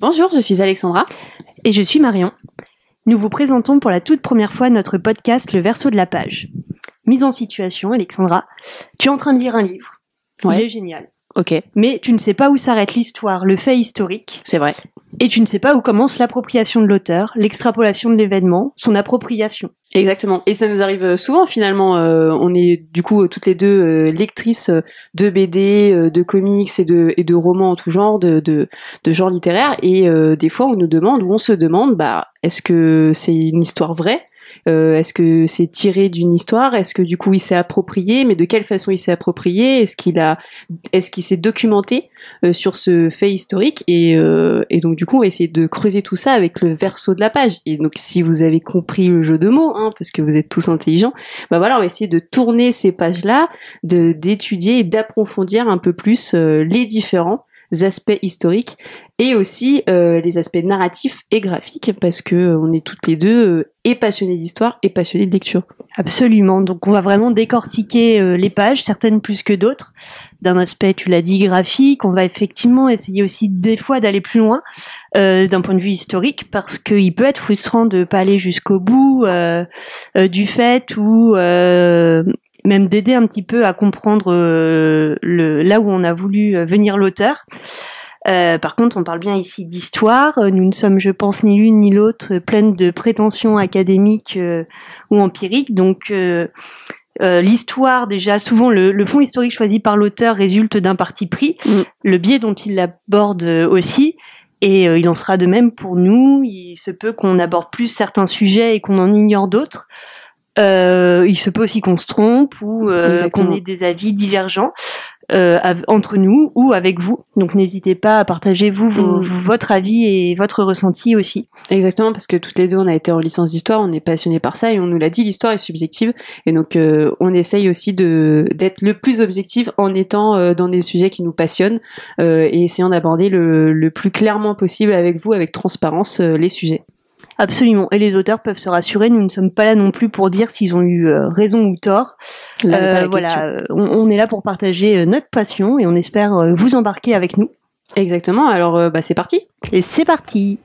Bonjour, je suis Alexandra. Et je suis Marion. Nous vous présentons pour la toute première fois notre podcast Le Verso de la page. Mise en situation, Alexandra, tu es en train de lire un livre. Il est génial. Ok, Mais tu ne sais pas où s'arrête l'histoire, le fait historique, c'est vrai. et tu ne sais pas où commence l'appropriation de l'auteur, l'extrapolation de l'événement, son appropriation. Exactement. Et ça nous arrive euh, souvent finalement. euh, on est du coup toutes les deux euh, lectrices de BD, de comics et de, et de romans en tout genre, de, de, de genre littéraire. Et euh, des fois on nous demande, ou on se demande, bah, est-ce que c'est une histoire vraie? Euh, Est-ce que c'est tiré d'une histoire? Est-ce que du coup il s'est approprié? Mais de quelle façon il s'est approprié? Est-ce qu'il a, est-ce qu'il s'est documenté euh, sur ce fait historique? Et, euh, et donc du coup on va essayer de creuser tout ça avec le verso de la page. Et donc si vous avez compris le jeu de mots, hein, parce que vous êtes tous intelligents, bah voilà on va essayer de tourner ces pages-là, de d'étudier et d'approfondir un peu plus euh, les différents aspects historiques et aussi euh, les aspects narratifs et graphiques parce que euh, on est toutes les deux euh, et passionnées d'histoire et passionnées de lecture. Absolument. Donc on va vraiment décortiquer euh, les pages, certaines plus que d'autres. D'un aspect, tu l'as dit, graphique. On va effectivement essayer aussi des fois d'aller plus loin euh, d'un point de vue historique parce qu'il peut être frustrant de pas aller jusqu'au bout du fait euh, même d'aider un petit peu à comprendre euh, le, là où on a voulu euh, venir l'auteur. Euh, par contre, on parle bien ici d'histoire. Nous ne sommes, je pense, ni l'une ni l'autre pleines de prétentions académiques euh, ou empiriques. Donc, euh, l'histoire, déjà, souvent, le, le fond historique choisi par l'auteur résulte d'un parti pris, Mm. le biais dont il l'aborde aussi. Et il en sera de même pour nous. Il se peut qu'on aborde plus certains sujets et qu'on en ignore d'autres. Euh, il se peut aussi qu'on se trompe ou euh, qu'on ait des avis divergents euh, entre nous ou avec vous. Donc n'hésitez pas à partager vous vos- Mm. votre avis et votre ressenti aussi. Exactement, parce que toutes les deux, on a été en licence d'histoire, on est passionnés par ça et on nous l'a dit, l'histoire est subjective. Et donc, euh, on essaye aussi de d'être le plus objectif en étant euh, dans des sujets qui nous passionnent euh, et essayant d'aborder le, le plus clairement possible avec vous, avec transparence, les sujets. Absolument. Et les auteurs peuvent se rassurer, nous ne sommes pas là non plus pour dire s'ils ont eu euh, raison ou tort. Là Euh, voilà, on, on est là pour partager euh, notre passion et on espère vous embarquer avec nous. Exactement, alors bah, c'est parti Et c'est parti